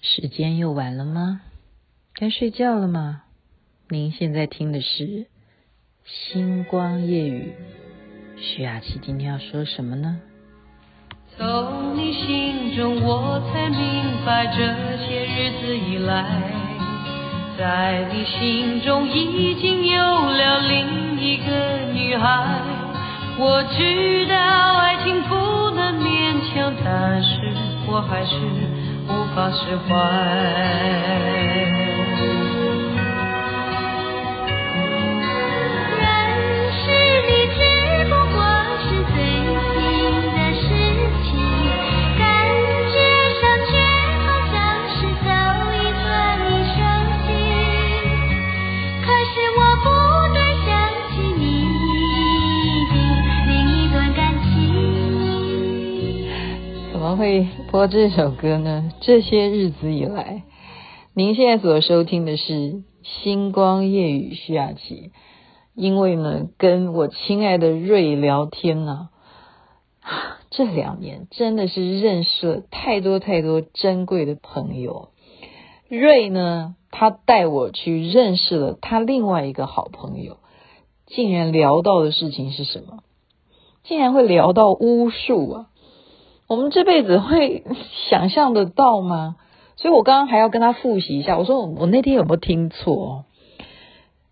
时间又晚了吗？该睡觉了吗？您现在听的是《星光夜雨》，徐雅琪今天要说什么呢？从你心中，我才明白，这些日子以来，在你心中已经有了另一个女孩。我知道爱情不能勉强，但是我还是。无法释怀。播这首歌呢？这些日子以来，您现在所收听的是《星光夜雨》徐雅琪。因为呢，跟我亲爱的瑞聊天呢，这两年真的是认识了太多太多珍贵的朋友。瑞呢，他带我去认识了他另外一个好朋友，竟然聊到的事情是什么？竟然会聊到巫术啊！我们这辈子会想象得到吗？所以我刚刚还要跟他复习一下。我说我那天有没有听错？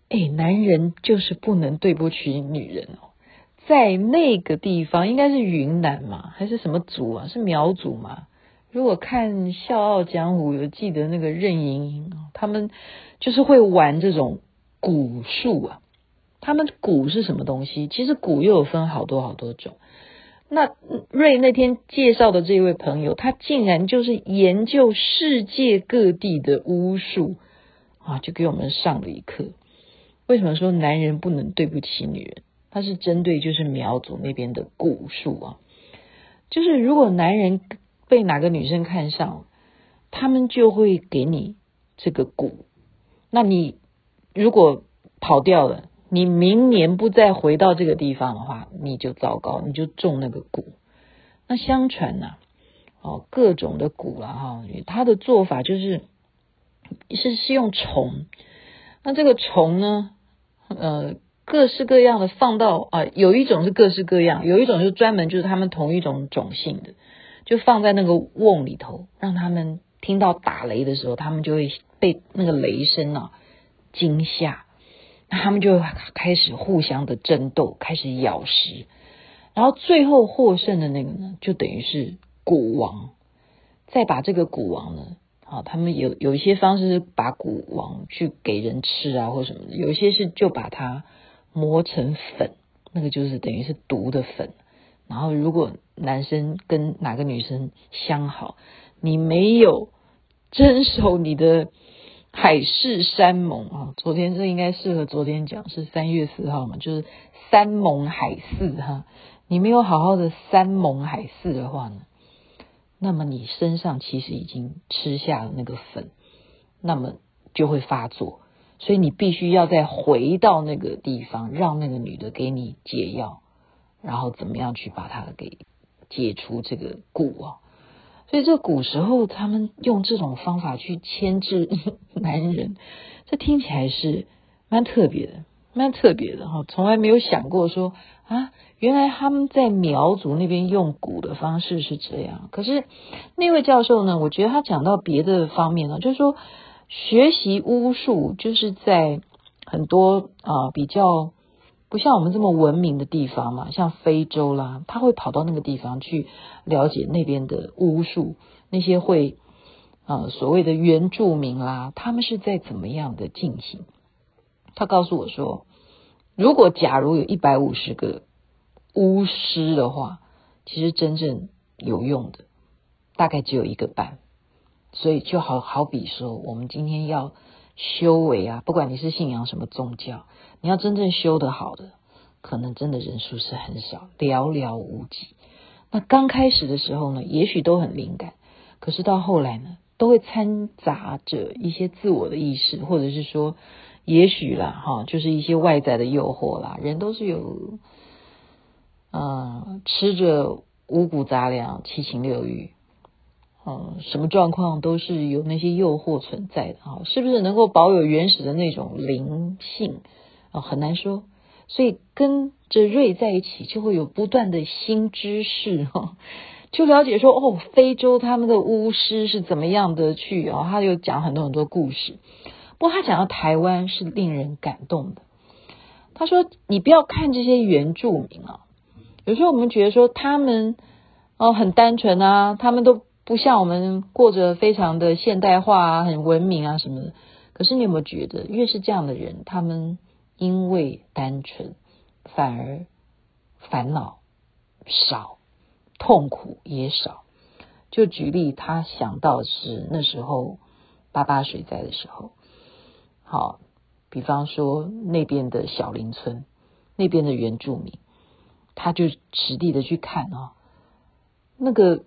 哎，男人就是不能对不起女人哦。在那个地方，应该是云南嘛，还是什么族啊？是苗族嘛？如果看《笑傲江湖》，有记得那个任盈盈，他们就是会玩这种蛊术啊。他们蛊是什么东西？其实蛊又有分好多好多种。那瑞那天介绍的这位朋友，他竟然就是研究世界各地的巫术啊，就给我们上了一课。为什么说男人不能对不起女人？他是针对就是苗族那边的蛊术啊，就是如果男人被哪个女生看上，他们就会给你这个蛊，那你如果跑掉了。你明年不再回到这个地方的话，你就糟糕，你就中那个蛊。那相传呢、哦，各种的蛊了哈，他的做法就是是是用虫。那这个虫呢，呃，各式各样的放到啊、呃，有一种是各式各样，有一种就专门就是他们同一种种姓的，就放在那个瓮里头，让他们听到打雷的时候，他们就会被那个雷声啊惊吓。那他们就开始互相的争斗，开始咬食，然后最后获胜的那个呢，就等于是蛊王。再把这个蛊王呢，啊，他们有有一些方式是把蛊王去给人吃啊，或什么的；有一些是就把它磨成粉，那个就是等于是毒的粉。然后如果男生跟哪个女生相好，你没有 遵守你的。海誓山盟啊！昨天这应该适合昨天讲，是三月四号嘛，就是山盟海誓哈。你没有好好的山盟海誓的话呢，那么你身上其实已经吃下了那个粉，那么就会发作。所以你必须要再回到那个地方，让那个女的给你解药，然后怎么样去把它给解除这个蛊啊。所以这古时候他们用这种方法去牵制 男人，这听起来是蛮特别的，蛮特别的哈。从来没有想过说啊，原来他们在苗族那边用蛊的方式是这样。可是那位教授呢，我觉得他讲到别的方面呢，就是说学习巫术就是在很多啊比较。不像我们这么文明的地方嘛，像非洲啦，他会跑到那个地方去了解那边的巫术，那些会啊、所谓的原住民啦，他们是在怎么样的进行？他告诉我说，如果假如有一百五十个巫师的话，其实真正有用的大概只有一个半，所以就好好比说，我们今天要修为啊，不管你是信仰什么宗教。你要真正修得好的，可能真的人数是很少，寥寥无几。那刚开始的时候呢，也许都很灵感，可是到后来呢，都会掺杂着一些自我的意识，或者是说，也许啦，哈，就是一些外在的诱惑啦。人都是有，嗯、吃着五谷杂粮，七情六欲，嗯，什么状况都是有那些诱惑存在的啊，是不是能够保有原始的那种灵性啊？很难说。所以跟着瑞在一起，就会有不断的新知识哈，就了解说哦，非洲他们的巫师是怎么样的去啊，他就讲很多很多故事。不过他讲到台湾是令人感动的。他说：“你不要看这些原住民啊，有时候我们觉得说他们哦很单纯啊，他们都。”不像我们过着非常的现代化啊，很文明啊什么的。可是你有没有觉得，越是这样的人，他们因为单纯，反而烦恼少，痛苦也少。就举例，他想到是那时候八八水灾的时候，好，比方说那边的小林村，那边的原住民，他就实地的去看啊，那个。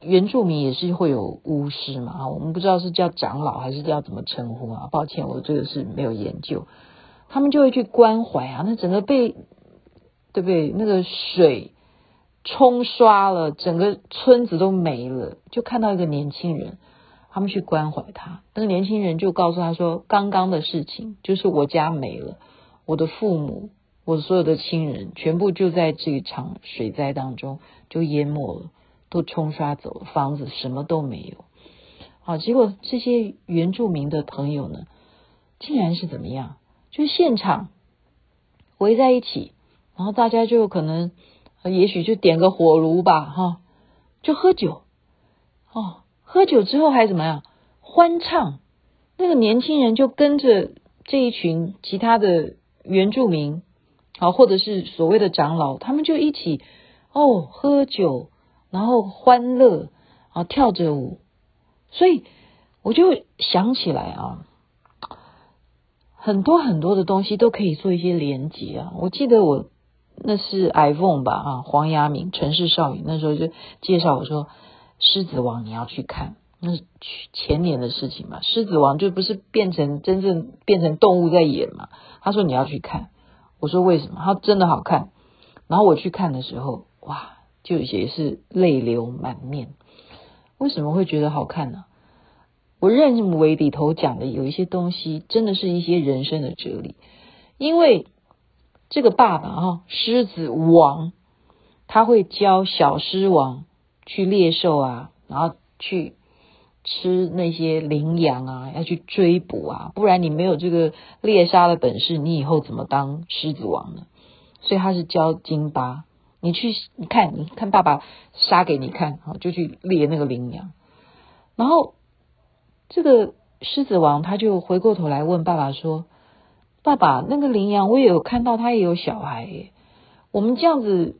原住民也是会有巫师嘛？啊，我们不知道是叫长老还是叫怎么称呼啊？抱歉，我这个是没有研究。他们就会去关怀啊，那整个被对不对？那个水冲刷了，整个村子都没了，就看到一个年轻人，他们去关怀他。那个年轻人就告诉他说：“刚刚的事情就是我家没了，我的父母，我所有的亲人，全部就在这一场水灾当中就淹没了。”都冲刷走，房子什么都没有。好，结果这些原住民的朋友呢，竟然是怎么样？就现场围在一起，然后大家就可能，也许就点个火炉吧，哈，就喝酒。哦，喝酒之后还怎么样？欢唱。那个年轻人就跟着这一群其他的原住民，啊，或者是所谓的长老，他们就一起哦喝酒。然后欢乐啊，跳着舞，所以我就想起来啊，很多很多的东西都可以做一些连接啊。我记得我那是 iPhone 吧啊，黄雅明城市少女那时候就介绍我说，狮子王你要去看，那是前年的事情嘛。狮子王就不是变成真正变成动物在演嘛？他说你要去看，我说为什么？他真的好看。然后我去看的时候，哇！就也是泪流满面，为什么会觉得好看呢？我认为里头讲的有一些东西，真的是一些人生的哲理。因为这个爸爸啊，狮子王，他会教小狮王去猎兽啊，然后去吃那些羚羊啊，要去追捕啊，不然你没有这个猎杀的本事，你以后怎么当狮子王呢？所以他是教金巴。你去，你看，你看，爸爸杀给你看，好，就去猎那个羚羊。然后这个狮子王他就回过头来问爸爸说：“爸爸，那个羚羊我也有看到，他也有小孩耶。我们这样子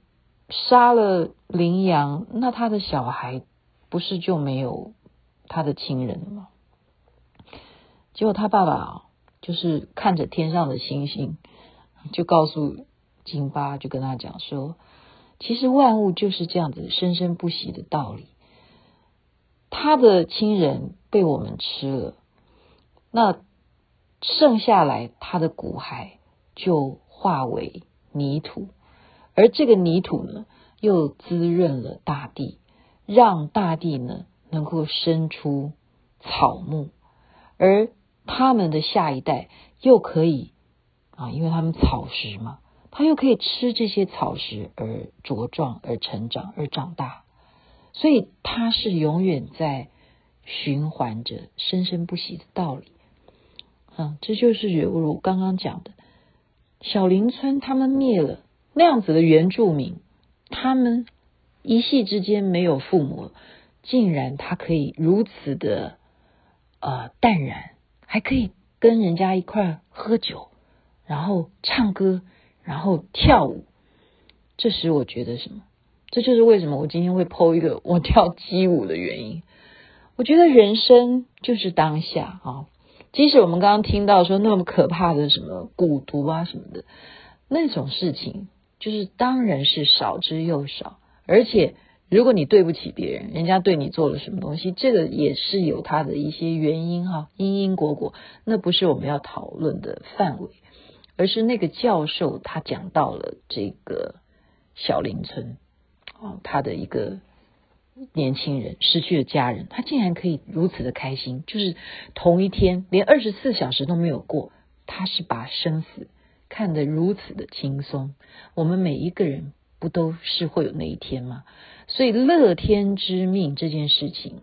杀了羚羊，那他的小孩不是就没有他的亲人了吗？”结果他爸爸就是看着天上的星星，就告诉金巴，就跟他讲说。其实万物就是这样子生生不息的道理。他的亲人被我们吃了，那剩下来他的骨骸就化为泥土，而这个泥土呢，又滋润了大地，让大地呢能够生出草木，而他们的下一代又可以啊，因为他们草食嘛。他又可以吃这些草食而茁壮、而成长、而长大，所以他是永远在循环着生生不息的道理。嗯，这就是犹如刚刚讲的，小林村他们灭了那样子的原住民，他们一夕之间没有父母，竟然他可以如此的呃淡然，还可以跟人家一块喝酒，然后唱歌。然后跳舞，这时我觉得什么？这就是为什么我今天会剖一个我跳街舞的原因。我觉得人生就是当下啊，即使我们刚刚听到说那么可怕的什么蛊毒啊什么的那种事情，就是当然是少之又少。而且如果你对不起别人，人家对你做了什么东西，这个也是有它的一些原因哈，因因果果，那不是我们要讨论的范围。而是那个教授，他讲到了这个小林村，哦，他的一个年轻人失去了家人，他竟然可以如此的开心，就是同一天连二十四小时都没有过，他是把生死看得如此的轻松。我们每一个人不都是会有那一天吗？所以乐天知命这件事情，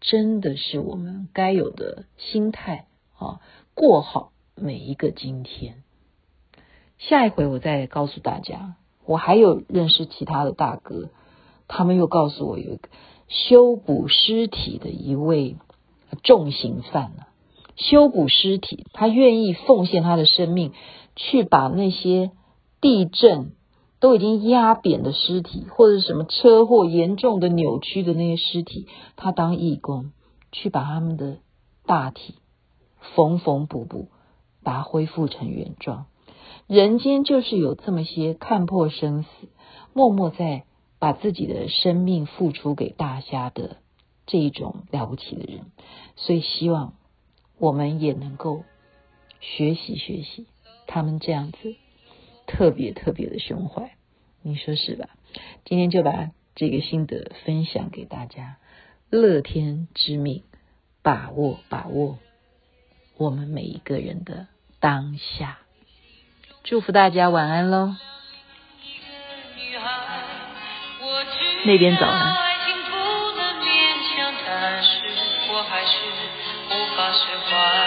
真的是我们该有的心态啊，过好每一个今天。下一回我再告诉大家，我还有认识其他的大哥。他们又告诉我，有一个修补尸体的一位重刑犯呢，修补尸体，他愿意奉献他的生命，去把那些地震都已经压扁的尸体，或者什么车祸严重的扭曲的那些尸体，他当义工，去把他们的大体缝缝补补，把它恢复成原状。人间就是有这么些看破生死，默默在。把自己的生命付出给大家的这一种了不起的人，所以希望我们也能够学习学习他们这样子特别特别的胸怀，你说是吧？今天就把这个心得分享给大家，乐天知命，把握把握我们每一个人的当下，祝福大家晚安喽。那边早安。爱情不能勉强，但是我还是无法释怀。